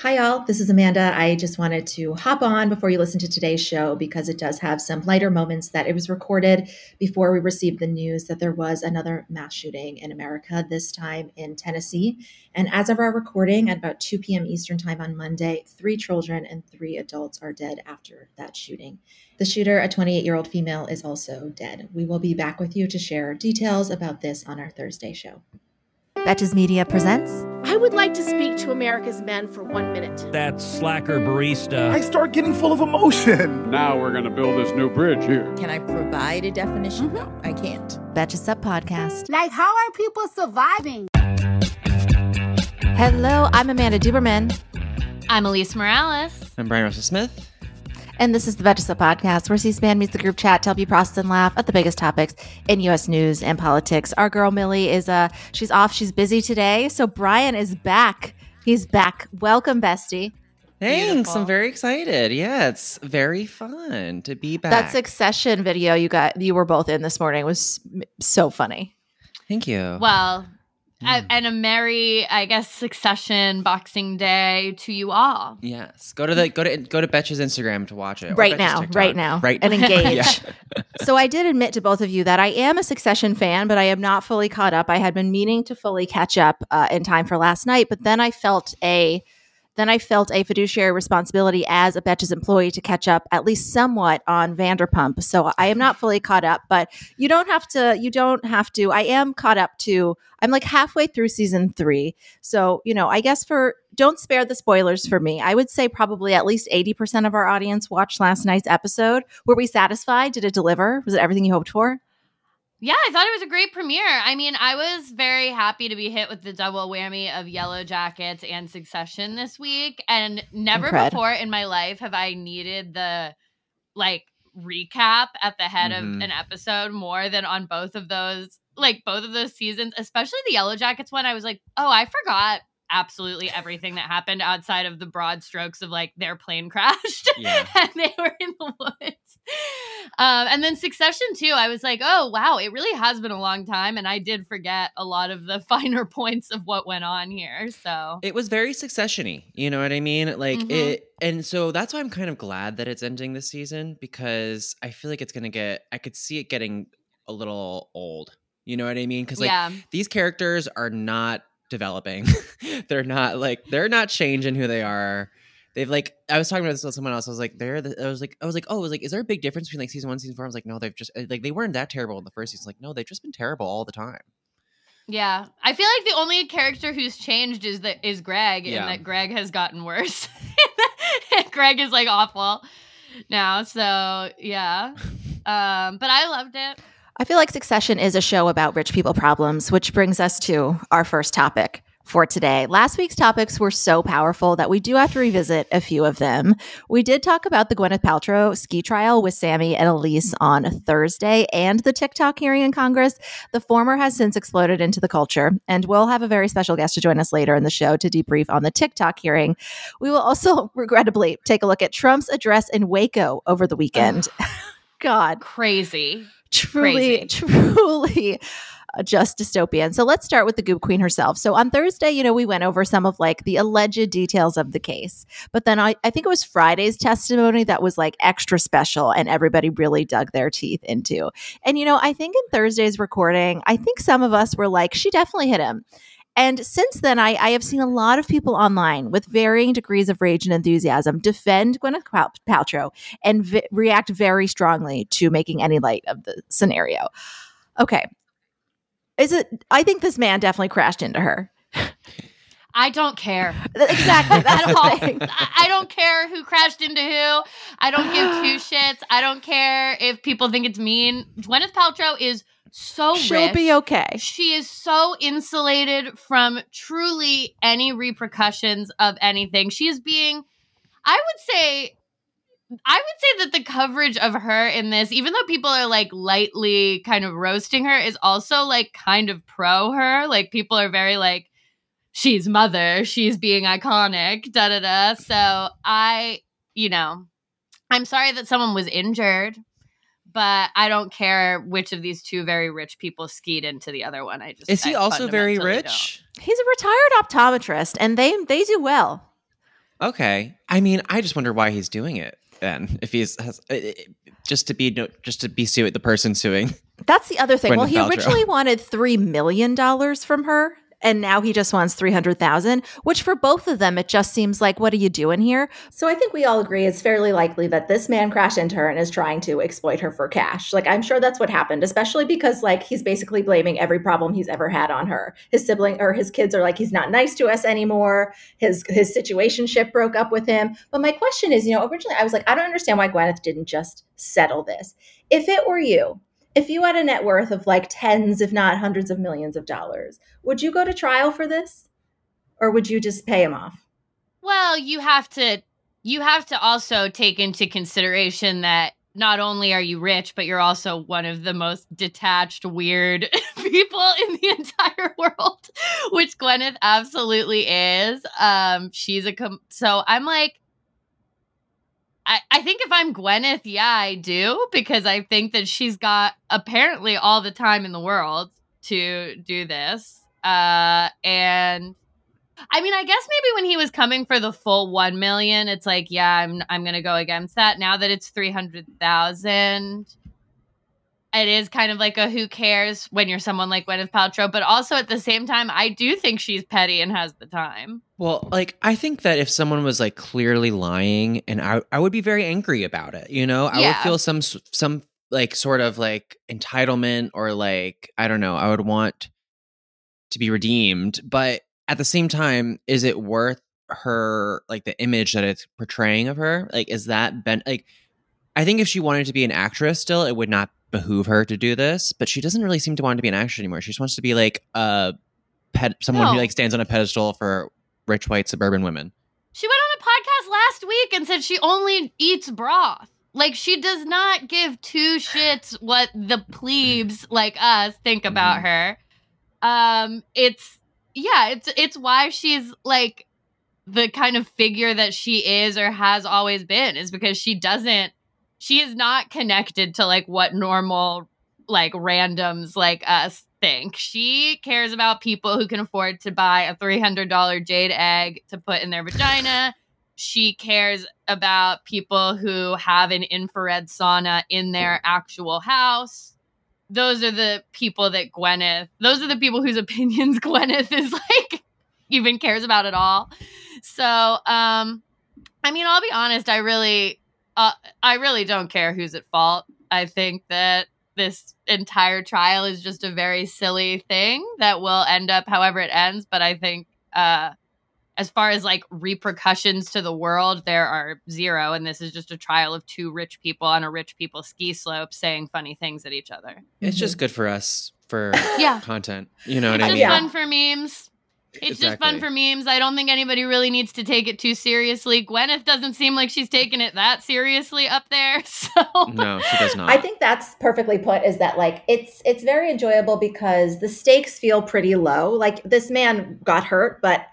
Hi, all. This is Amanda. I just wanted to hop on before you listen to today's show because it does have some lighter moments that it was recorded before we received the news that there was another mass shooting in America, this time in Tennessee. And as of our recording at about 2 p.m. Eastern Time on Monday, three children and three adults are dead after that shooting. The shooter, a 28 year old female, is also dead. We will be back with you to share details about this on our Thursday show. Betches Media presents. I would like to speak to America's men for one minute. That slacker barista. I start getting full of emotion. Now we're going to build this new bridge here. Can I provide a definition? Mm-hmm. No, I can't. Betches Up Podcast. Like, how are people surviving? Hello, I'm Amanda Duberman. I'm Elise Morales. I'm Brian Russell Smith. And this is the Betches Up Podcast, where C-SPAN meets the group chat to help you process and laugh at the biggest topics in U.S. news and politics. Our girl Millie is uh she's off, she's busy today, so Brian is back. He's back. Welcome, bestie. Thanks. Beautiful. I'm very excited. Yeah, it's very fun to be back. That Succession video you got, you were both in this morning was so funny. Thank you. Well, Mm. And a merry, I guess, succession Boxing Day to you all. Yes, go to the go to go to Betches Instagram to watch it right now, right now, right and engage. so I did admit to both of you that I am a Succession fan, but I am not fully caught up. I had been meaning to fully catch up uh, in time for last night, but then I felt a then I felt a fiduciary responsibility as a Betches employee to catch up at least somewhat on Vanderpump. So I am not fully caught up, but you don't have to, you don't have to. I am caught up to, I'm like halfway through season three. So, you know, I guess for, don't spare the spoilers for me. I would say probably at least 80% of our audience watched last night's episode. Were we satisfied? Did it deliver? Was it everything you hoped for? Yeah, I thought it was a great premiere. I mean, I was very happy to be hit with the double whammy of Yellowjackets and Succession this week. And never Incred. before in my life have I needed the like recap at the head mm-hmm. of an episode more than on both of those, like both of those seasons, especially the Yellowjackets one. I was like, oh, I forgot absolutely everything that happened outside of the broad strokes of like their plane crashed yeah. and they were in the woods. Um, and then Succession too. I was like, oh wow, it really has been a long time, and I did forget a lot of the finer points of what went on here. So it was very Successiony. You know what I mean? Like mm-hmm. it, and so that's why I'm kind of glad that it's ending this season because I feel like it's gonna get. I could see it getting a little old. You know what I mean? Because like yeah. these characters are not developing. they're not like they're not changing who they are. They've like I was talking about this with someone else. I was like, they're the, I was like I was like, oh, I was like, is there a big difference between like season one, season four? I was like, no, they've just uh, like they weren't that terrible in the first season. Like, no, they've just been terrible all the time. Yeah, I feel like the only character who's changed is that is Greg, yeah. and that Greg has gotten worse. Greg is like awful now. So yeah, um, but I loved it. I feel like Succession is a show about rich people problems, which brings us to our first topic for today. Last week's topics were so powerful that we do have to revisit a few of them. We did talk about the Gwyneth Paltrow ski trial with Sammy and Elise on Thursday and the TikTok hearing in Congress. The former has since exploded into the culture, and we'll have a very special guest to join us later in the show to debrief on the TikTok hearing. We will also, regrettably, take a look at Trump's address in Waco over the weekend. God. Crazy truly, truly just dystopian. So let's start with the Goop Queen herself. So on Thursday, you know, we went over some of like the alleged details of the case. But then I, I think it was Friday's testimony that was like extra special and everybody really dug their teeth into. And, you know, I think in Thursday's recording, I think some of us were like, she definitely hit him. And since then, I, I have seen a lot of people online with varying degrees of rage and enthusiasm defend Gwyneth Paltrow and vi- react very strongly to making any light of the scenario. Okay. Is it, I think this man definitely crashed into her. I don't care. Exactly. That's all. I don't care who crashed into who. I don't give two shits. I don't care if people think it's mean. Gwyneth Paltrow is so She'll rich. be okay. She is so insulated from truly any repercussions of anything. She is being, I would say, I would say that the coverage of her in this, even though people are like lightly kind of roasting her, is also like kind of pro her. Like people are very like, she's mother, she's being iconic, da da da. So I, you know, I'm sorry that someone was injured, but I don't care which of these two very rich people skied into the other one. I just is he I also very rich? Don't. He's a retired optometrist, and they they do well. Okay, I mean, I just wonder why he's doing it then. If he's has, uh, just to be just to be sued the person suing. That's the other thing. Gwyneth well, he Paltrow. originally wanted three million dollars from her, and now he just wants 300,000, which for both of them it just seems like what are you doing here? So I think we all agree it's fairly likely that this man crashed into her and is trying to exploit her for cash. Like I'm sure that's what happened, especially because like he's basically blaming every problem he's ever had on her. His sibling or his kids are like he's not nice to us anymore. His his situationship broke up with him. But my question is, you know, originally I was like I don't understand why Gwyneth didn't just settle this. If it were you, if you had a net worth of like tens, if not hundreds of millions of dollars, would you go to trial for this? Or would you just pay him off? Well, you have to you have to also take into consideration that not only are you rich, but you're also one of the most detached, weird people in the entire world, which Gwyneth absolutely is. Um, she's a com- so I'm like, I, I think if I'm Gwyneth, yeah, I do because I think that she's got apparently all the time in the world to do this. Uh, and I mean, I guess maybe when he was coming for the full one million, it's like, yeah, I'm I'm gonna go against that. Now that it's three hundred thousand, it is kind of like a who cares when you're someone like Gwyneth Paltrow. But also at the same time, I do think she's petty and has the time. Well, like I think that if someone was like clearly lying, and I I would be very angry about it. You know, I Yeah. would feel some some like sort of like entitlement or like I don't know. I would want to be redeemed, but at the same time, is it worth her like the image that it's portraying of her? Like, is that ben like? I think if she wanted to be an actress still, it would not behoove her to do this. But she doesn't really seem to want to be an actress anymore. She just wants to be like a pet, someone who like stands on a pedestal for rich white suburban women. She went on a podcast last week and said she only eats broth. Like she does not give two shits what the plebes like us think about her. Um it's yeah, it's it's why she's like the kind of figure that she is or has always been is because she doesn't she is not connected to like what normal like randoms like us think. She cares about people who can afford to buy a $300 jade egg to put in their vagina. She cares about people who have an infrared sauna in their actual house. Those are the people that Gwyneth, those are the people whose opinions Gwyneth is like even cares about at all. So, um I mean, I'll be honest, I really uh, I really don't care who's at fault. I think that this entire trial is just a very silly thing that will end up however it ends. But I think, uh, as far as like repercussions to the world, there are zero. And this is just a trial of two rich people on a rich people ski slope saying funny things at each other. It's just good for us for Yeah. content. You know what It's I just mean? Yeah. fun for memes. It's just fun for memes. I don't think anybody really needs to take it too seriously. Gwyneth doesn't seem like she's taking it that seriously up there. So No, she does not. I think that's perfectly put is that like it's it's very enjoyable because the stakes feel pretty low. Like this man got hurt, but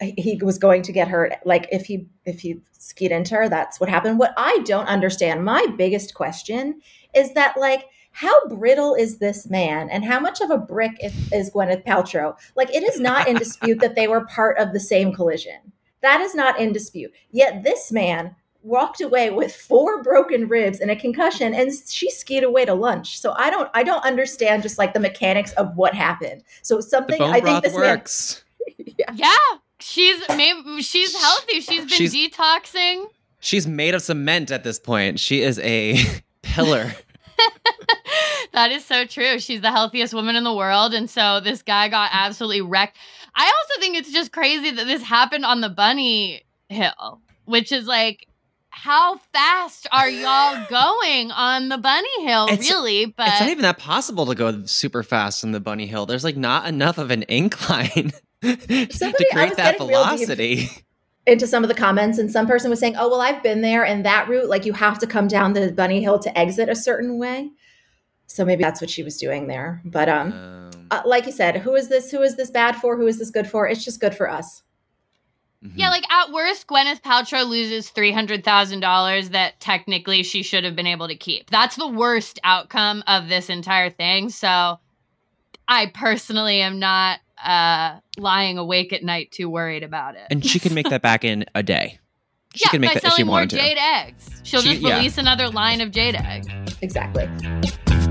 he was going to get hurt like if he if he skied into her, that's what happened. What I don't understand, my biggest question is that like how brittle is this man and how much of a brick is, is Gwyneth Paltrow? Like it is not in dispute that they were part of the same collision. That is not in dispute. Yet this man walked away with four broken ribs and a concussion and she skied away to lunch. So I don't I don't understand just like the mechanics of what happened. So something I think broth this man works. yeah. yeah. She's maybe she's healthy. She's been she's, detoxing. She's made of cement at this point. She is a pillar. that is so true. She's the healthiest woman in the world. And so this guy got absolutely wrecked. I also think it's just crazy that this happened on the bunny hill, which is like, how fast are y'all going on the bunny hill, it's, really? But it's not even that possible to go super fast on the bunny hill. There's like not enough of an incline to create that velocity into some of the comments and some person was saying oh well i've been there and that route like you have to come down the bunny hill to exit a certain way so maybe that's what she was doing there but um, um uh, like you said who is this who is this bad for who is this good for it's just good for us mm-hmm. yeah like at worst gwyneth paltrow loses $300000 that technically she should have been able to keep that's the worst outcome of this entire thing so i personally am not uh, lying awake at night too worried about it. And she can make that back in a day. She yeah, can make by that selling if she more wanted jade to. eggs. She'll she, just release yeah. another line of jade eggs. Exactly.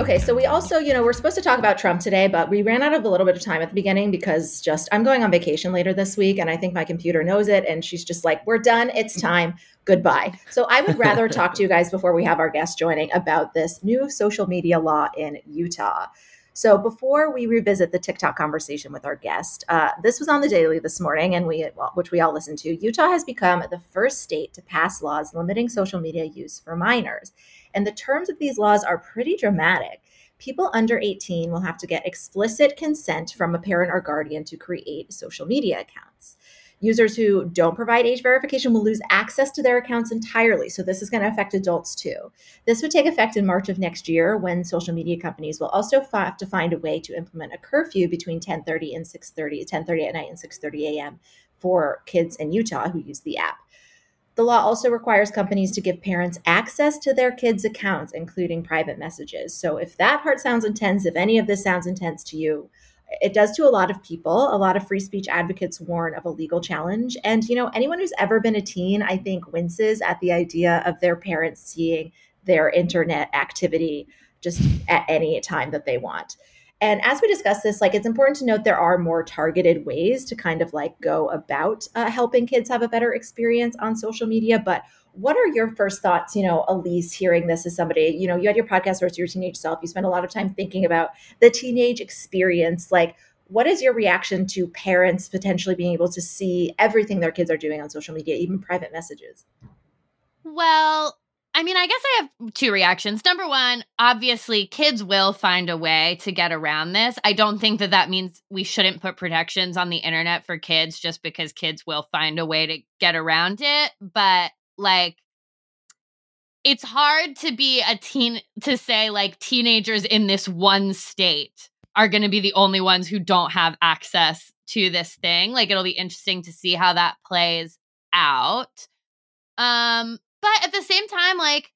Okay, so we also, you know, we're supposed to talk about Trump today, but we ran out of a little bit of time at the beginning because just I'm going on vacation later this week and I think my computer knows it and she's just like, "We're done. It's time. Goodbye." So I would rather talk to you guys before we have our guest joining about this new social media law in Utah. So before we revisit the TikTok conversation with our guest, uh, this was on the daily this morning, and we, which we all listened to. Utah has become the first state to pass laws limiting social media use for minors. And the terms of these laws are pretty dramatic. People under 18 will have to get explicit consent from a parent or guardian to create social media accounts. Users who don't provide age verification will lose access to their accounts entirely. So this is going to affect adults too. This would take effect in March of next year when social media companies will also have to find a way to implement a curfew between 10:30 and 6:30, 10:30 at night and 6:30 a.m. for kids in Utah who use the app. The law also requires companies to give parents access to their kids' accounts, including private messages. So, if that part sounds intense, if any of this sounds intense to you, it does to a lot of people. A lot of free speech advocates warn of a legal challenge. And, you know, anyone who's ever been a teen, I think, winces at the idea of their parents seeing their internet activity just at any time that they want. And as we discuss this, like it's important to note there are more targeted ways to kind of like go about uh, helping kids have a better experience on social media. But what are your first thoughts, you know, Elise, hearing this as somebody, you know, you had your podcast versus your teenage self, you spent a lot of time thinking about the teenage experience. Like, what is your reaction to parents potentially being able to see everything their kids are doing on social media, even private messages? Well, I mean, I guess I have two reactions. Number one, obviously, kids will find a way to get around this. I don't think that that means we shouldn't put protections on the internet for kids just because kids will find a way to get around it. But, like, it's hard to be a teen to say, like, teenagers in this one state are going to be the only ones who don't have access to this thing. Like, it'll be interesting to see how that plays out. Um, but at the same time, like,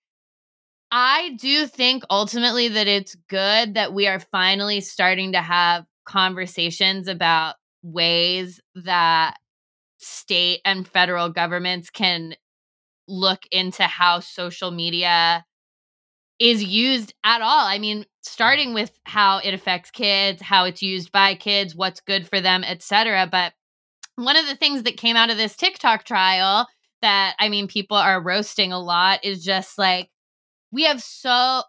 I do think ultimately that it's good that we are finally starting to have conversations about ways that state and federal governments can look into how social media is used at all. I mean, starting with how it affects kids, how it's used by kids, what's good for them, etc. But one of the things that came out of this TikTok trial that I mean people are roasting a lot is just like we have so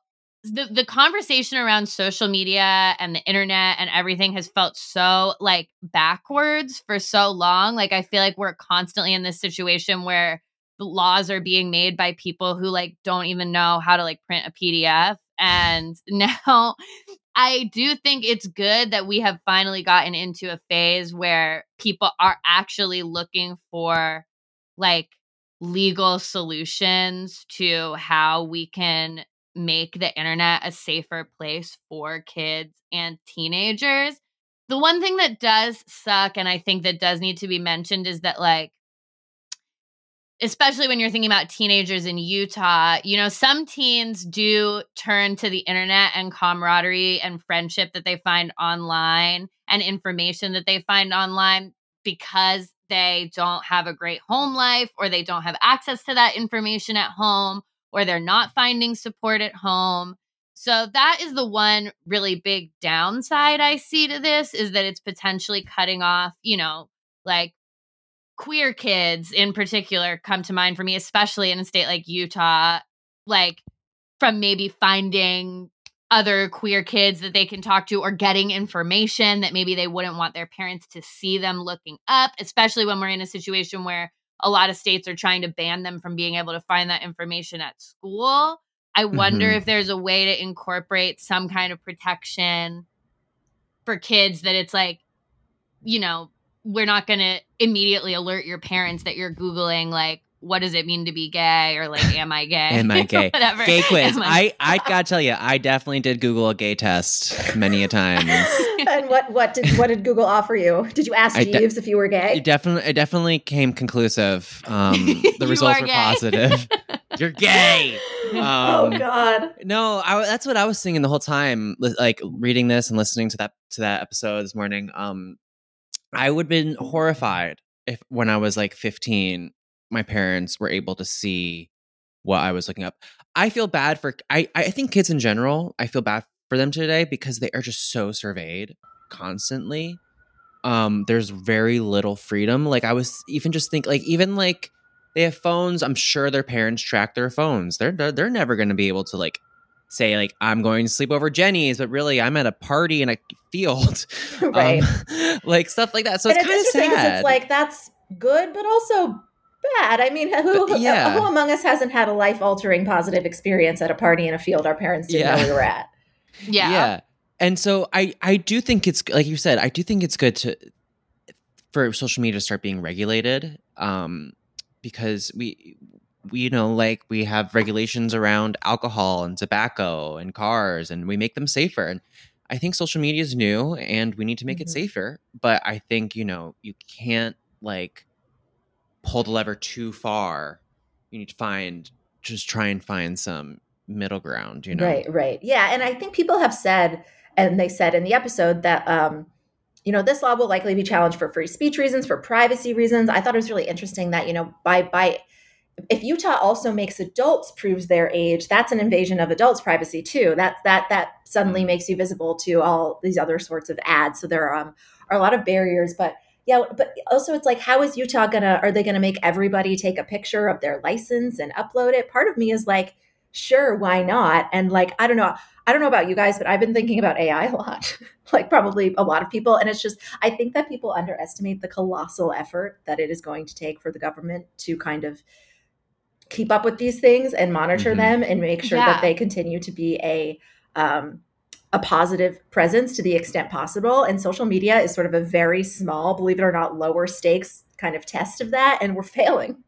the the conversation around social media and the internet and everything has felt so like backwards for so long. Like I feel like we're constantly in this situation where the laws are being made by people who like don't even know how to like print a PDF. And now I do think it's good that we have finally gotten into a phase where people are actually looking for like legal solutions to how we can make the internet a safer place for kids and teenagers. The one thing that does suck, and I think that does need to be mentioned, is that, like, especially when you're thinking about teenagers in Utah, you know, some teens do turn to the internet and camaraderie and friendship that they find online and information that they find online because they don't have a great home life or they don't have access to that information at home or they're not finding support at home. So that is the one really big downside I see to this is that it's potentially cutting off, you know, like queer kids in particular come to mind for me, especially in a state like Utah, like from maybe finding other queer kids that they can talk to or getting information that maybe they wouldn't want their parents to see them looking up, especially when we're in a situation where a lot of states are trying to ban them from being able to find that information at school. I wonder mm-hmm. if there's a way to incorporate some kind of protection for kids that it's like, you know, we're not going to immediately alert your parents that you're Googling, like, what does it mean to be gay? Or like am i gay? Am i gay? Whatever. Gay quiz. I, I, I gotta tell you i definitely did google a gay test many a time and what what did what did google offer you? Did you ask jeeves de- if you were gay? It definitely it definitely came conclusive um the results were gay. positive. You're gay! Oh, um, oh god. no I, that's what i was thinking the whole time like reading this and listening to that to that episode this morning. Um I would have been horrified if when I was like 15, my parents were able to see what I was looking up. I feel bad for I I think kids in general, I feel bad for them today because they are just so surveyed constantly. Um there's very little freedom. Like I was even just think like even like they have phones, I'm sure their parents track their phones. They're they're, they're never going to be able to like say like I'm going to sleep over Jenny's, but really I'm at a party in a field, right? Um, like stuff like that. So and it's, it's kind of sad. It's like that's good, but also bad. I mean, who, yeah. who among us hasn't had a life altering positive experience at a party in a field our parents didn't yeah. know we were at? Yeah. Yeah. And so I I do think it's like you said, I do think it's good to for social media to start being regulated um because we we you know like we have regulations around alcohol and tobacco and cars and we make them safer and I think social media is new and we need to make mm-hmm. it safer, but I think, you know, you can't like pull the lever too far. You need to find just try and find some middle ground, you know. Right, right. Yeah, and I think people have said and they said in the episode that um you know this law will likely be challenged for free speech reasons for privacy reasons i thought it was really interesting that you know by by if Utah also makes adults proves their age, that's an invasion of adults' privacy too. That that that suddenly mm-hmm. makes you visible to all these other sorts of ads. So there um, are a lot of barriers, but yeah, but also it's like, how is Utah gonna? Are they gonna make everybody take a picture of their license and upload it? Part of me is like, sure, why not? And like, I don't know. I don't know about you guys, but I've been thinking about AI a lot, like probably a lot of people. And it's just, I think that people underestimate the colossal effort that it is going to take for the government to kind of keep up with these things and monitor mm-hmm. them and make sure yeah. that they continue to be a um, a positive presence to the extent possible. And social media is sort of a very small, believe it or not, lower stakes kind of test of that, and we're failing.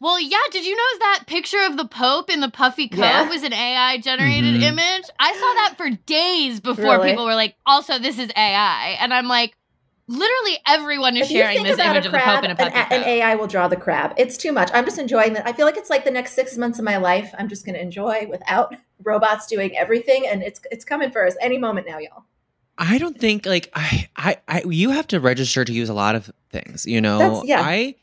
Well, yeah. Did you know that picture of the Pope in the puffy coat yeah. was an AI generated mm-hmm. image? I saw that for days before really? people were like, also, this is AI. And I'm like, literally everyone is sharing this image of the Pope in a puppy an, an AI will draw the crab. It's too much. I'm just enjoying that. I feel like it's like the next six months of my life. I'm just going to enjoy without robots doing everything, and it's it's coming for us any moment now, y'all. I don't think like I, I, I, you have to register to use a lot of things. You know, That's, yeah. I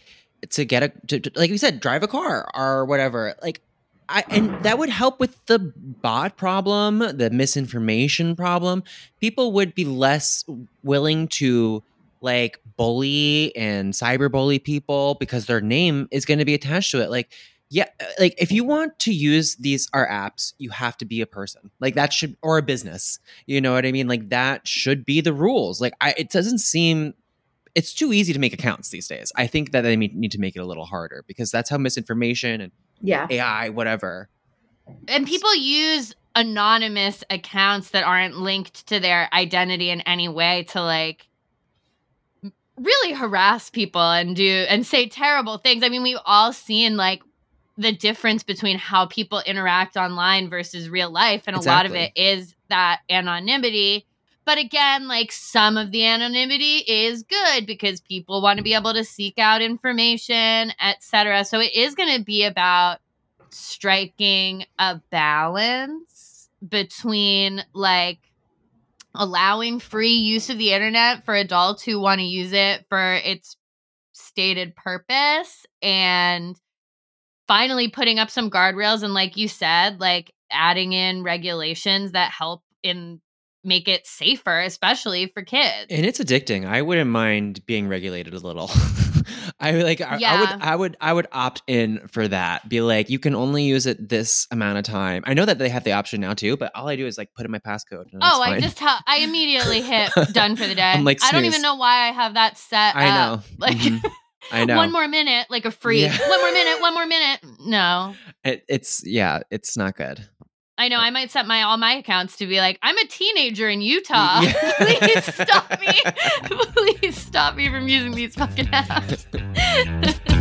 to get a to, to, like you said, drive a car or whatever. Like I, and that would help with the bot problem, the misinformation problem. People would be less willing to like bully and cyberbully people because their name is going to be attached to it. Like, yeah, uh, like if you want to use these our apps, you have to be a person. Like that should or a business. You know what I mean? Like that should be the rules. Like I, it doesn't seem it's too easy to make accounts these days. I think that they need to make it a little harder because that's how misinformation and yeah ai whatever and people use anonymous accounts that aren't linked to their identity in any way to like really harass people and do and say terrible things. I mean we've all seen like the difference between how people interact online versus real life and a lot of it is that anonymity. But again, like some of the anonymity is good because people want to be able to seek out information, etc. So it is going to be about striking a balance between like allowing free use of the internet for adults who want to use it for its stated purpose and finally putting up some guardrails and like you said like adding in regulations that help in make it safer, especially for kids. And it's addicting. I wouldn't mind being regulated a little. I like yeah. I, I, would I would I would opt in for that. Be like, you can only use it this amount of time. I know that they have the option now too, but all I do is like put in my passcode. Oh, I just ha- I immediately hit done for the day. I'm like, snooze. I don't even know why I have that set. I know. Up. Like mm-hmm. I know. one more minute, like a free. Yeah. one more minute. One more minute. No. It, it's yeah. It's not good. I know. I might set my all my accounts to be like, I'm a teenager in Utah. Yeah. Please stop me. Please stop me from using these fucking apps.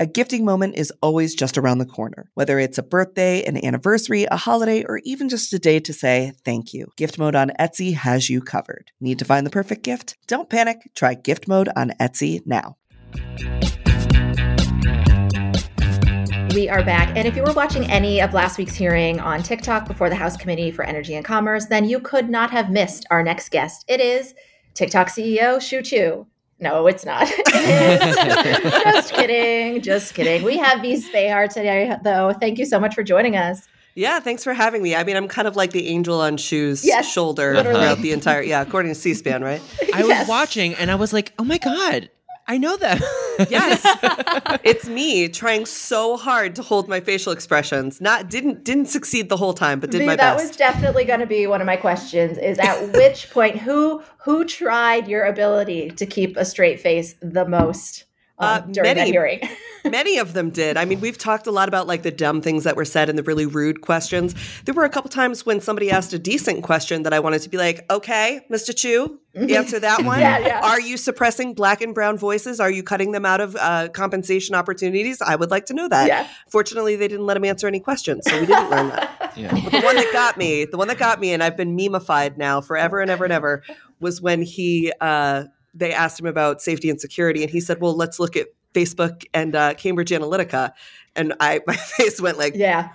A gifting moment is always just around the corner, whether it's a birthday, an anniversary, a holiday, or even just a day to say thank you. Gift mode on Etsy has you covered. Need to find the perfect gift? Don't panic. Try gift mode on Etsy now. We are back. And if you were watching any of last week's hearing on TikTok before the House Committee for Energy and Commerce, then you could not have missed our next guest. It is TikTok CEO Shou Chew. No, it's not. just kidding. Just kidding. We have V Spehar today, though. Thank you so much for joining us. Yeah, thanks for having me. I mean, I'm kind of like the angel on Shou's yes, shoulder literally. throughout the entire. Yeah, according to C-SPAN, right? I yes. was watching and I was like, "Oh my god, I know that. yes. it's me trying so hard to hold my facial expressions. Not didn't didn't succeed the whole time, but did my that best. That was definitely going to be one of my questions is at which point who who tried your ability to keep a straight face the most? Uh, during many, that hearing. many of them did. I mean, we've talked a lot about like the dumb things that were said and the really rude questions. There were a couple times when somebody asked a decent question that I wanted to be like, okay, Mr. Chew, mm-hmm. answer that one. yeah, yeah. Are you suppressing black and brown voices? Are you cutting them out of uh, compensation opportunities? I would like to know that. Yeah. Fortunately, they didn't let him answer any questions, so we didn't learn that. Yeah. But the one that got me, the one that got me, and I've been memeified now forever and ever and ever, was when he uh, they asked him about safety and security, and he said, "Well, let's look at Facebook and uh, Cambridge Analytica." And I, my face went like, "Yeah."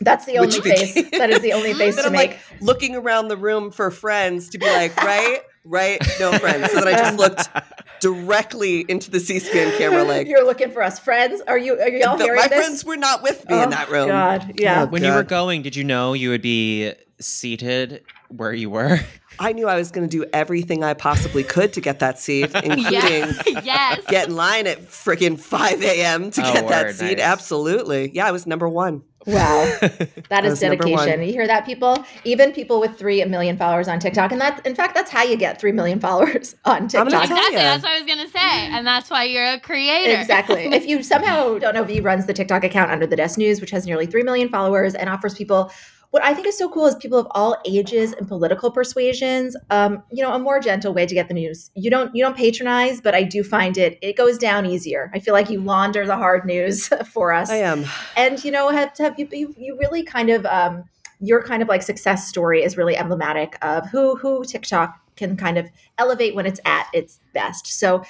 That's the only face. that is the only face to I'm make. Like looking around the room for friends to be like, right, right, no friends. So then I just looked directly into the C-SPAN camera, like you're looking for us, friends. Are you? Are you all the, hearing my this? friends were not with me oh, in that room. God, yeah. Oh, when God. you were going, did you know you would be seated where you were? I knew I was going to do everything I possibly could to get that seat, including yes. get in line at freaking 5 a.m. to Oh, get that seat. nice. Absolutely. Yeah, I was number one. Wow. That is was number dedication. You hear that, people? Even people with 3 million followers on TikTok. And that's, in fact, that's how you get 3 million followers on gonna TikTok. tell Exactly. ya. That's what I was gonna say, and that's why you're a creator. Exactly. if you somehow don't know, V runs the TikTok account under the Desk News, which has nearly 3 million followers and offers people what I think is so cool is people of all ages and political persuasions, um, you know, a more gentle way to get the news. You don't you don't patronize, but I do find it it goes down easier. I feel like you launder the hard news for us. I am. and you know have, have you, you you really kind of um your kind of like success story is really emblematic of who who TikTok can kind of elevate when it's at its best. So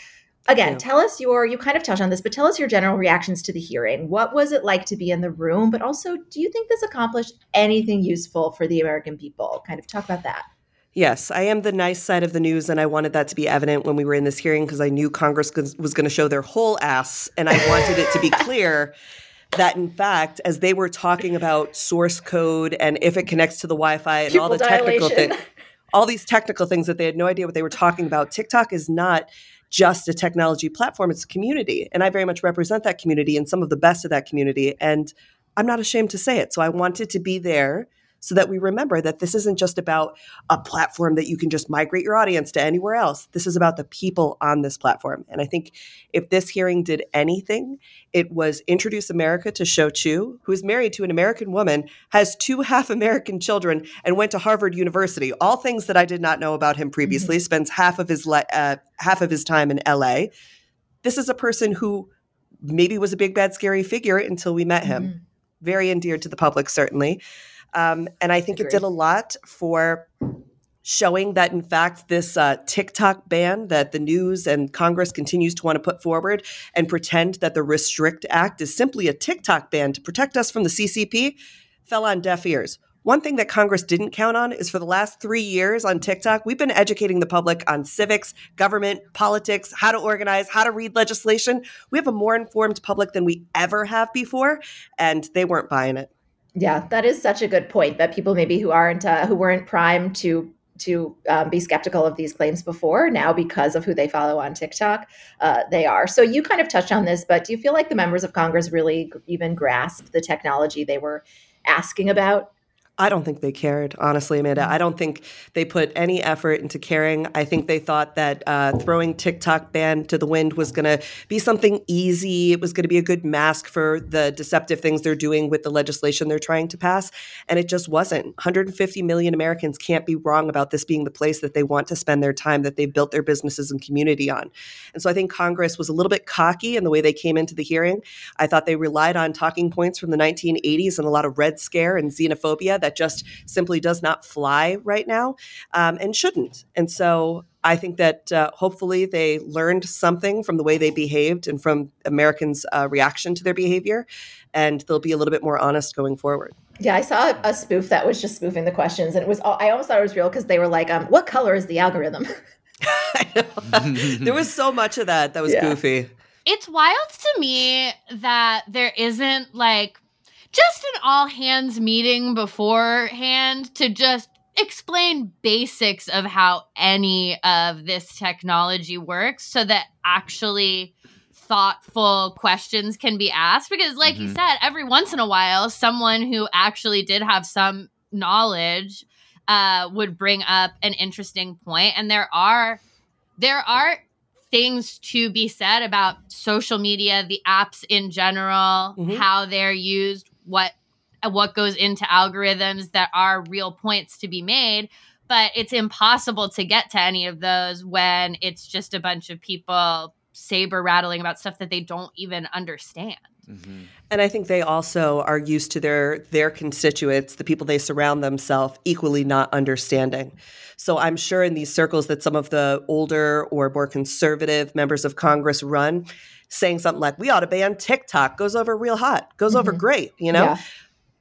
again, you. tell us your you kind of touched on this, but tell us your general reactions to the hearing. What was it like to be in the room? But also, do you think this accomplished anything useful for the American people? Kind of talk about that. Yes, I am the nice side of the news, and I wanted that to be evident when we were in this hearing because I knew Congress was was going to show their whole ass, and I wanted it to be clear that, in fact, as they were talking about source code and if it connects to the Wi-Fi and all the Pupil technical things, all these technical things that they had no idea what they were talking about. TikTok is not just a technology platform; it's a community, and I very much represent that community and some of the best of that community, and I'm not ashamed to say it. So I wanted to be there so that we remember that this isn't just about a platform that you can just migrate your audience to anywhere else. This is about the people on this platform. And I think if this hearing did anything, it was introduce America to Shou Chew, who is married to an American woman, has two half American children, and went to Harvard University. All things that I did not know about him previously. Spends half of his le- uh, half of his time in LA. This is a person who maybe was a big bad scary figure until we met him. Mhm. Very endeared to the public, certainly. Um, and I think it did a lot for showing that, in fact, this uh, TikTok ban that the news and Congress continues to want to put forward and pretend that the Restrict Act is simply a TikTok ban to protect us from the CCP fell on deaf ears. One thing that Congress didn't count on is for the last three years on TikTok, we've been educating the public on civics, government, politics, how to organize, how to read legislation. We have a more informed public than we ever have before, and they weren't buying it. Yeah, that is such a good point. That people maybe who aren't uh, who weren't primed to to um, be skeptical of these claims before now because of who they follow on TikTok, uh, they are. So you kind of touched on this, but do you feel like the members of Congress really even grasped the technology they were asking about? I don't think they cared, honestly, Amanda. I don't think they put any effort into caring. I think they thought that uh, throwing TikTok ban to the wind was going to be something easy. It was going to be a good mask for the deceptive things they're doing with the legislation they're trying to pass. And it just wasn't. 150 million Americans can't be wrong about this being the place that they want to spend their time, that they've built their businesses and community on. And so I think Congress was a little bit cocky in the way they came into the hearing. I thought they relied on talking points from the 1980s and a lot of Red Scare and xenophobia that just simply does not fly right now um, and shouldn't. And so I think that uh, hopefully they learned something from the way they behaved and from Americans' uh, reaction to their behavior, and they'll be a little bit more honest going forward. Yeah, I saw a spoof that was just spoofing the questions, and it was. I almost thought it was real because they were like, um, "What color is the algorithm?" there was so much of that that was Yeah. goofy. It's wild to me that there isn't like just an all hands meeting beforehand to just explain basics of how any of this technology works so that actually thoughtful questions can be asked because like you Mhm. said every once in a while someone who actually did have some knowledge uh, would bring up an interesting point and there are there are things to be said about social media the apps in general Mhm. how they're used what what goes into algorithms that are real points to be made but it's impossible to get to any of those when it's just a bunch of people saber rattling about stuff that they don't even understand Mhm. And I think they also are used to their their constituents, the people they surround themselves, equally not understanding. So I'm sure in these circles that some of the older or more conservative members of Congress run, saying something like, "We ought to ban TikTok," goes over real hot, goes over Mhm. great, you know. Yeah.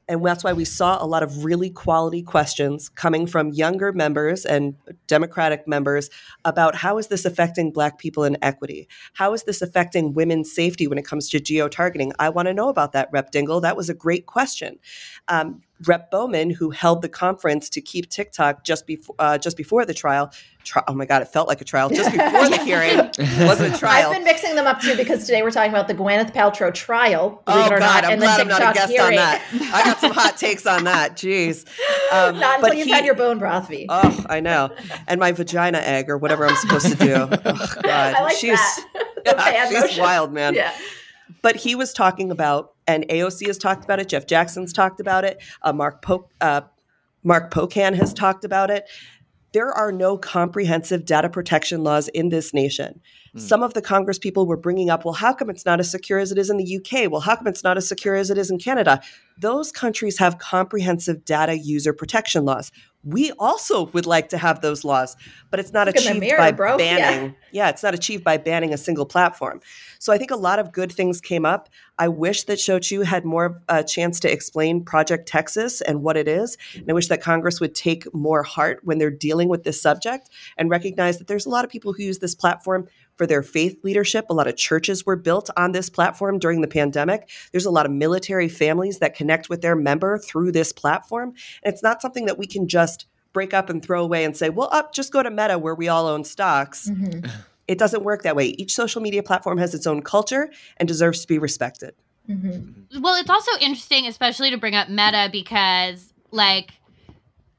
And that's why we saw a lot of really quality questions coming from younger members and Democratic members about how is this affecting Black people in equity? How is this affecting women's safety when it comes to geo targeting? I want to know about that, Rep Dingell. That was a great question. Um, Rep Bowman, who held the conference to keep TikTok just before uh, just before the trial. Tri- oh my God, it felt like a trial just before the hearing. It wasn't a trial. I've been mixing them up too because today we're talking about the Gwyneth Paltrow trial. Oh God, not, I'm glad I'm not a guest hearing. on that. I got some hot takes on that. Jeez, um, not until you've he, had your bone broth, V. Oh, I know, and my vagina egg or whatever I'm supposed to do. Oh God, I like she's that. yeah, she's wild, man. Yeah. But he was talking about, and AOC has talked about it. Jeff Jackson's talked about it. Uh, Mark po- uh, Mark Pocan has talked about it. There are no comprehensive data protection laws in this nation. Mm. Some of the Congress people were bringing up, well, how come it's not as secure as it is in the UK? Well, how come it's not as secure as it is in Canada? Those countries have comprehensive data user protection laws we also would like to have those laws, but it's not Look achieved mirror, by bro. banning. Yeah. yeah. it's not achieved by banning a single platform. So I think a lot of good things came up. I wish that Shou Chew had more of a uh, chance to explain Project Texas and what it is. And I wish that Congress would take more heart when they're dealing with this subject and recognize that there's a lot of people who use this platform for their faith leadership. A lot of churches were built on this platform during the pandemic. There's a lot of military families that connect with their member through this platform. And it's not something that we can just break up and throw away and say, well, up, just go to Meta where we all own stocks. Mm-hmm. It doesn't work that way. Each social media platform has its own culture and deserves to be respected. Mm-hmm. Well, it's also interesting, especially to bring up Meta, because like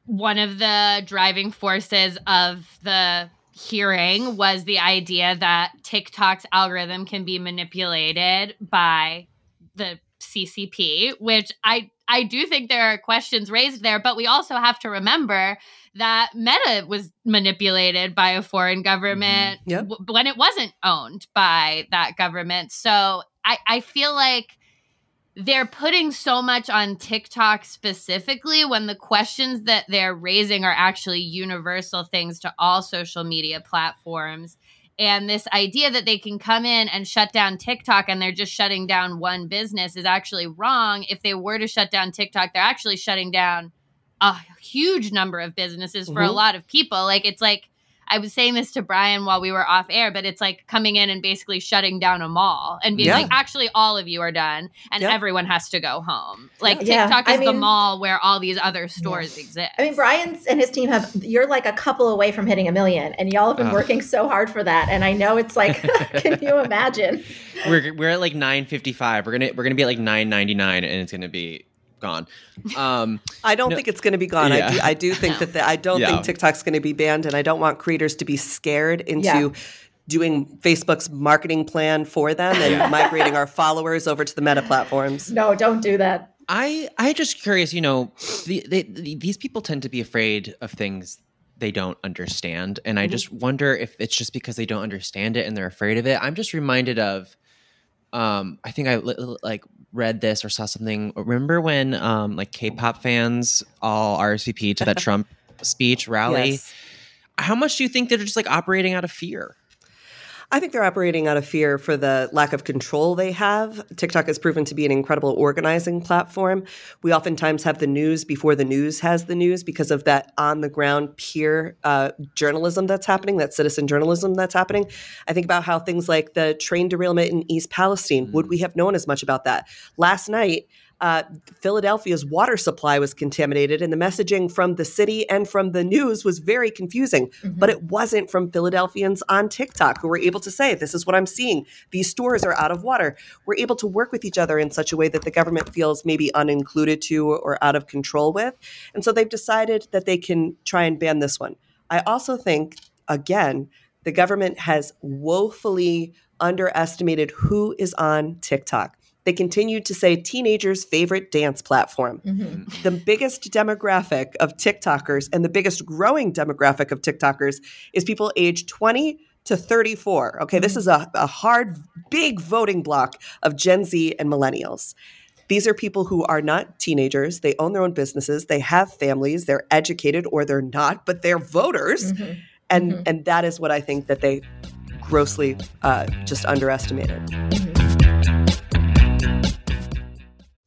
one of the driving forces of the hearing was the idea that TikTok's algorithm can be manipulated by the CCP, which I I do think there are questions raised there, but we also have to remember that Meta was manipulated by a foreign government mm-hmm. yep. w- when it wasn't owned by that government. So I, I feel like they're putting so much on TikTok specifically when the questions that they're raising are actually universal things to all social media platforms. And this idea that they can come in and shut down TikTok and they're just shutting down one business is actually wrong. If they were to shut down TikTok, they're actually shutting down a huge number of businesses for mm-hmm. a lot of people. Like, it's like, I was saying this to Brian while we were off air, but it's like coming in and basically shutting down a mall and being yeah. like, actually, all of you are done and yep. everyone has to go home. Like yeah. TikTok is I mean, the mall where all these other stores yeah. exist. I mean, Brian's and his team have, you're like a couple away from hitting a million and y'all have been uh. working so hard for that. And I know it's like, can you imagine? We're, we're at like 955. We're going to, we're going to be at like 999 and it's going to be gone. Um, I don't no, think it's going to be gone. Yeah. I, do, I do think that the, I don't yeah. think TikTok's going to be banned, and I don't want creators to be scared into. Yeah. Doing Facebook's marketing plan for them and migrating our followers over to the Meta platforms. No, don't do that. I I just curious. You know, the, they, the, these people tend to be afraid of things they don't understand, and I mm-hmm. just wonder if it's just because they don't understand it and they're afraid of it. I'm just reminded of um i think i like read this or saw something. Remember when um like k-pop fans all rsvp to that trump speech rally? Yes. how much do you think they're just like operating out of fear I think they're operating out of fear for the lack of control they have. TikTok has proven to be an incredible organizing platform. We oftentimes have the news before the news has the news because of that on the ground peer uh, journalism that's happening, that citizen journalism that's happening. I think about how things like the train derailment in East Palestine, mm-hmm. would mm. we have known as much about that? Last night, uh, Philadelphia's water supply was contaminated, and the messaging from the city and from the news was very confusing. Mm-hmm. But it wasn't from Philadelphians on TikTok who were able to say, This is what I'm seeing. These stores are out of water. We're able to work with each other in such a way that the government feels maybe unincluded to or out of control with. And so they've decided that they can try and ban this one. I also think, again, the government has woefully underestimated who is on TikTok they continued to say teenagers' favorite dance platform. Mm-hmm. The biggest demographic of TikTokers and the biggest growing demographic of TikTokers is people age 20 to 34. Okay, mm-hmm. this is a, a hard, big voting block of Gen Z and millennials. These are people who are not teenagers. They own their own businesses. They have families. They're educated or they're not, but they're voters. Mm-hmm. And, mm-hmm. and that is what I think that they grossly uh, just underestimated.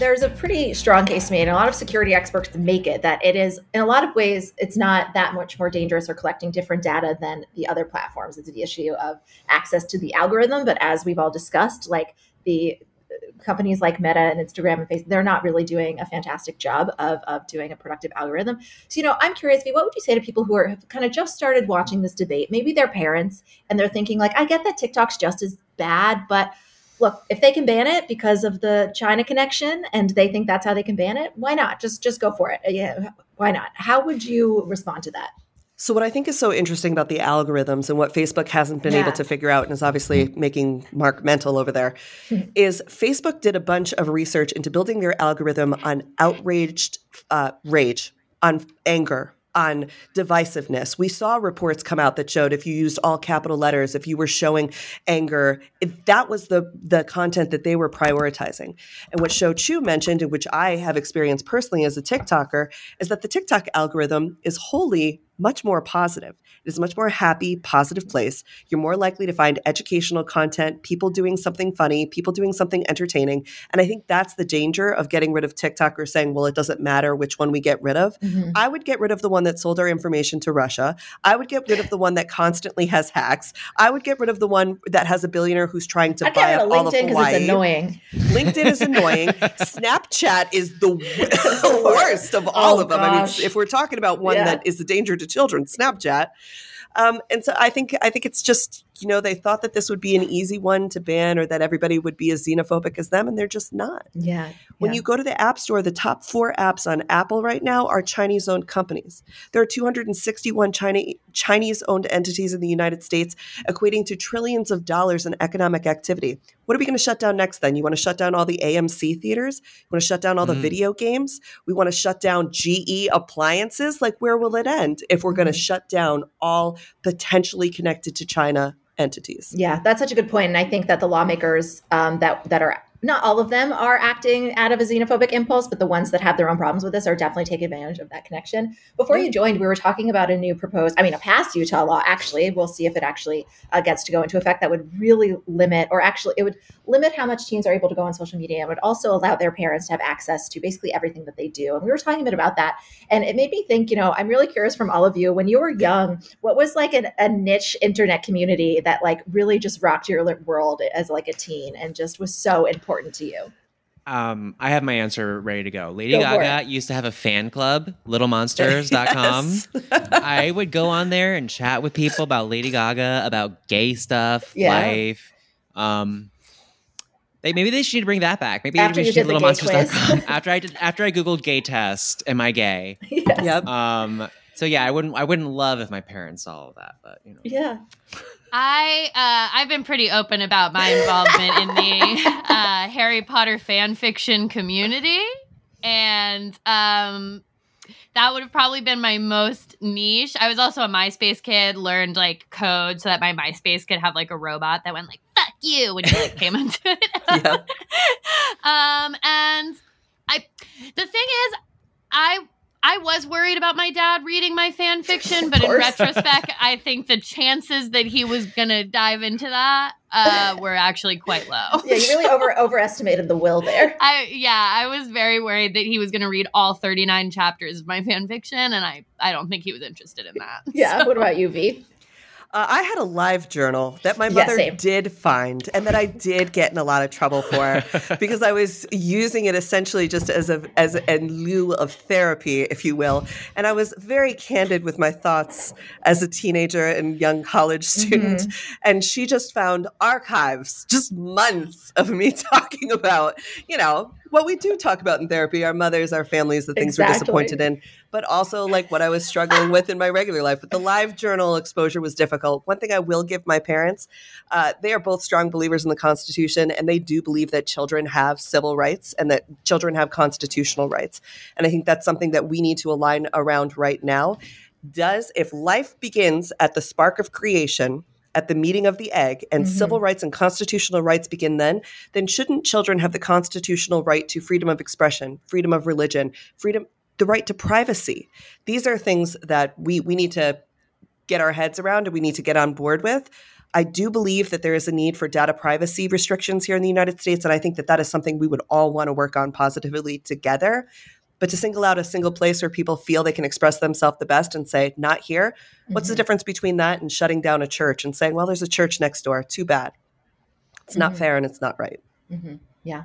there's a pretty strong case made, and a lot of security experts make it that it is, in a lot of ways, it's not that much more dangerous or collecting different data than the other platforms. It's the issue of access to the algorithm. But as we've all discussed, like the uh, companies like Meta and Instagram and Facebook, they're not really doing a fantastic job of, of doing a productive algorithm. So, you know, I'm curious, what would you say to people who are have kind of just started watching this debate? Maybe they're parents and they're thinking, like, I get that TikTok's just as bad, but look, if they can ban it because of the China connection and they think that's how they can ban it, why not? Just just go for it. Yeah, why not? How would you respond to that? So, what I think is so interesting about the algorithms and what Facebook hasn't been yeah. able to figure out and is obviously making Mark mental over there is Facebook did a bunch of research into building their algorithm on outraged uh, rage, on anger, on divisiveness. We saw reports come out that showed if you used all capital letters, if you were showing anger, that was the the content that they were prioritizing. And what Shou Chew mentioned, and which I have experienced personally as a TikToker, is that the TikTok algorithm is wholly much more positive. It is a much more happy, positive place. You're more likely to find educational content, people doing something funny, people doing something entertaining. And I think that's the danger of getting rid of TikTok or saying, well, it doesn't matter which one we get rid of. Mm-hmm. I would get rid of the one that sold our information to Russia. I would get rid of the one that constantly has hacks. I would get rid of the one that has a billionaire who's trying to I buy up all of Hawaii. It's annoying. LinkedIn is annoying. Snapchat is the, the worst of all oh, of them. Gosh. I mean, if we're talking about one yeah. that is a danger to children, Snapchat. Um, and so I think I think it's just you know, they thought that this would be an easy one to ban or that everybody would be as xenophobic as them, and they're just not. Yeah. When yeah. you go to the App Store, the top four apps on Apple right now are Chinese owned companies. There are 261 China, Chinese owned entities in the United States, equating to trillions of dollars in economic activity. What are we going to shut down next then? You want to shut down all the AMC theaters? You want to shut down all mm. the video games? We want to shut down GE appliances? Like, where will it end if we're going to mm. shut down all potentially connected to China entities. Yeah, that's such a good point, and I think that the lawmakers um, that that are not all of them are acting out of a xenophobic impulse, but the ones that have their own problems with this are definitely taking advantage of that connection. Before you joined, we were talking about a new proposed, I mean, a past Utah law, actually. We'll see if it actually uh, gets to go into effect that would really limit, or actually, it would limit how much teens are able to go on social media and would also allow their parents to have access to basically everything that they do. And we were talking a bit about that. And it made me think, you know, I'm really curious from all of you, when you were young, what was like an, a niche internet community that like really just rocked your world as like a teen and just was so important? Important to you? Um, I have my answer ready to go. Lady go Gaga used to have a fan club, littlemonsters.com. yes. I would go on there and chat with people about Lady Gaga, about gay stuff, yeah. life. Um, they, maybe they should bring that back. Maybe after we should littlemonsters.com. after I did after I googled gay test, am I gay? Yes. Yep. Um so yeah, I wouldn't I wouldn't love if my parents saw all that, but you know. Yeah. I uh, I've been pretty open about my involvement in the uh, Harry Potter fan fiction community, and um, that would have probably been my most niche. I was also a MySpace kid, learned like code so that my MySpace could have like a robot that went like "fuck you" when you like came into it. yep. Um, and I, the thing is, I I was worried about my dad reading my fan fiction, but in retrospect, I think the chances that he was gonna dive into that uh, were actually quite low. Yeah, you really over overestimated the will there. I yeah, I was very worried that he was gonna read all thirty nine chapters of my fan fiction, and I I don't think he was interested in that. Yeah. So. What about you, V? Uh, I had a live journal that my mother yeah, did find and that I did get in a lot of trouble for because I was using it essentially just as a as in lieu of therapy, if you will. And I was very candid with my thoughts as a teenager and young college student. Mm-hmm. And she just found archives, just months of me talking about, you know, what we do talk about in therapy, our mothers, our families, the things exactly. we're disappointed in, but also like what I was struggling with in my regular life. But the live journal exposure was difficult. One thing I will give my parents, uh, they are both strong believers in the Constitution, and they do believe that children have civil rights and that children have constitutional rights. And I think that's something that we need to align around right now. Does if life begins at the spark of creation, at the meeting of the egg and mm-hmm. civil rights and constitutional rights begin then, then shouldn't children have the constitutional right to freedom of expression, freedom of religion, freedom, the right to privacy? These are things that we, we need to get our heads around and we need to get on board with. I do believe that there is a need for data privacy restrictions here in the United States. And I think that that is something we would all want to work on positively together. But to single out a single place where people feel they can express themselves the best and say, not here, mm-hmm. what's the mm-hmm. difference between that and shutting down a church and saying, well, there's a church next door? Too bad. It's mm-hmm. not fair and it's not right. Mm-hmm. Yeah.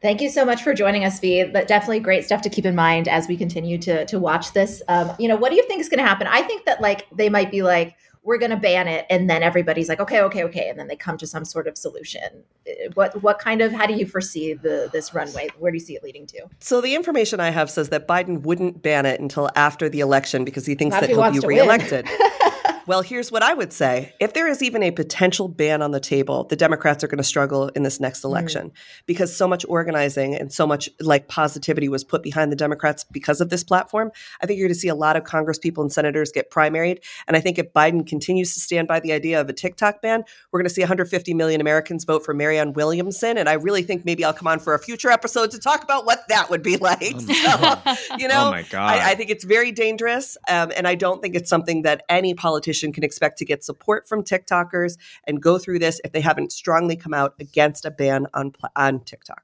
Thank you so much for joining us, V. But definitely great stuff to keep in mind as we continue to to watch this. Um, you know, what do you think is going to happen? I think that like they might be like, we're going to ban it and then everybody's like okay okay okay and then they come to some sort of solution. Uh, what what kind of how do you foresee the this runway? Where do you see it leading to? So the information i have says that biden wouldn't ban it until after the election because he thinks Not that he will be reelected Well, here's what I would say. If there is even a potential ban on the table, the Democrats are going to struggle in this next mm. election mm. because so much organizing and so much like positivity was put behind the Democrats because of this platform. I think you're going to see a lot of Congress people and senators get primaried. And I think if Biden continues to stand by the idea of a TikTok ban, we're going to see 150 million Americans vote for Marianne Williamson. And I really think maybe I'll come on for a future episode to talk about what that would be like. Oh so, you know, oh my God. I, I, think it's very dangerous. Um, and I don't think it's something that any politician organization can expect to get support from TikTokers and go through this if they haven't strongly come out against a ban on on TikTok.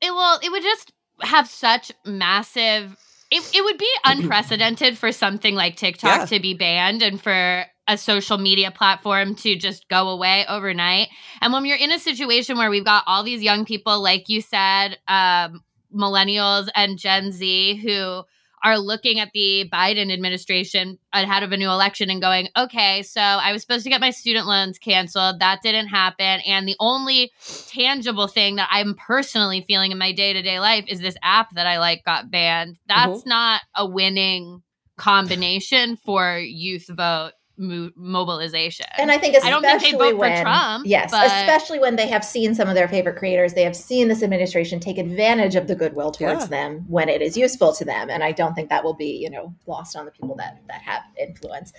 It will. It would just have such massive. It, it would be unprecedented for something like TikTok yeah. to be banned and for a social media platform to just go away overnight. And when you're in a situation where we've got all these young people, like you said, um, millennials and Gen Z, who are looking at the Biden administration ahead of a new election and going, okay, so I was supposed to get my student loans canceled. That didn't happen. And the only tangible thing that I'm personally feeling in my day to day life is this app that I like got banned. That's mm-hmm. not a winning combination for youth vote mo- mobilization. And I think, I don't think they vote when, for Trump. Yes, but... especially when they have seen some of their favorite creators, they have seen this administration take advantage of the goodwill towards yeah. them when it is useful to them. And I don't think that will be, you know, lost on the people that that have influence.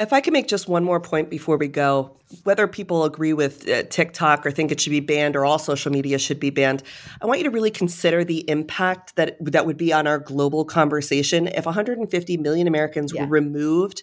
If I can make just one more point before we go, whether people agree with uh, TikTok or think it should be banned or all social media should be banned, I want you to really consider the impact that that would be on our global conversation if 150 million Americans yeah. were removed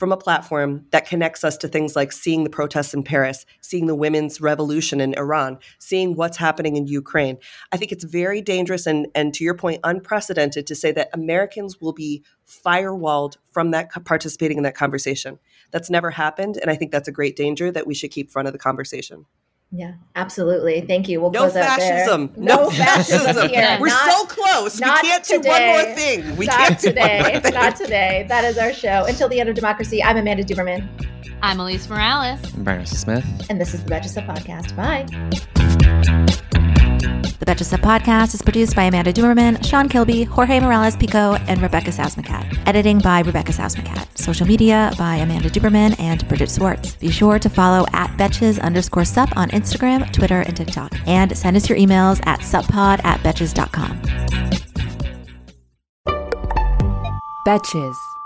from a platform that connects us to things like seeing the protests in Paris, seeing the women's revolution in Iran, seeing what's happening in Ukraine. I think it's very dangerous and, and to your point, unprecedented to say that Americans will be firewalled from that participating in that conversation. That's never happened. And I think that's a great danger that we should keep front of the conversation. Yeah, absolutely. Thank you. We'll no fascism. No, no fascism. Here. We're not, so close. We can't today. do one more thing. We not can't today. Not today. That is our show. Until the end of democracy, I'm Amanda Duberman. I'm Elise Morales. I'm Brian Smith. And this is the Betches Sup Podcast. Bye. The Betches Sup Podcast is produced by Amanda Duberman, Sean Kilby, Jorge Morales Pico, and Rebecca Sousmacat. Editing by Rebecca Sousmacat. Social media by Amanda Duberman and Bridget Swartz. Be sure to follow at Betches underscore sup on Instagram, Twitter, and TikTok. And send us your emails at suppod at betches.com. Betches.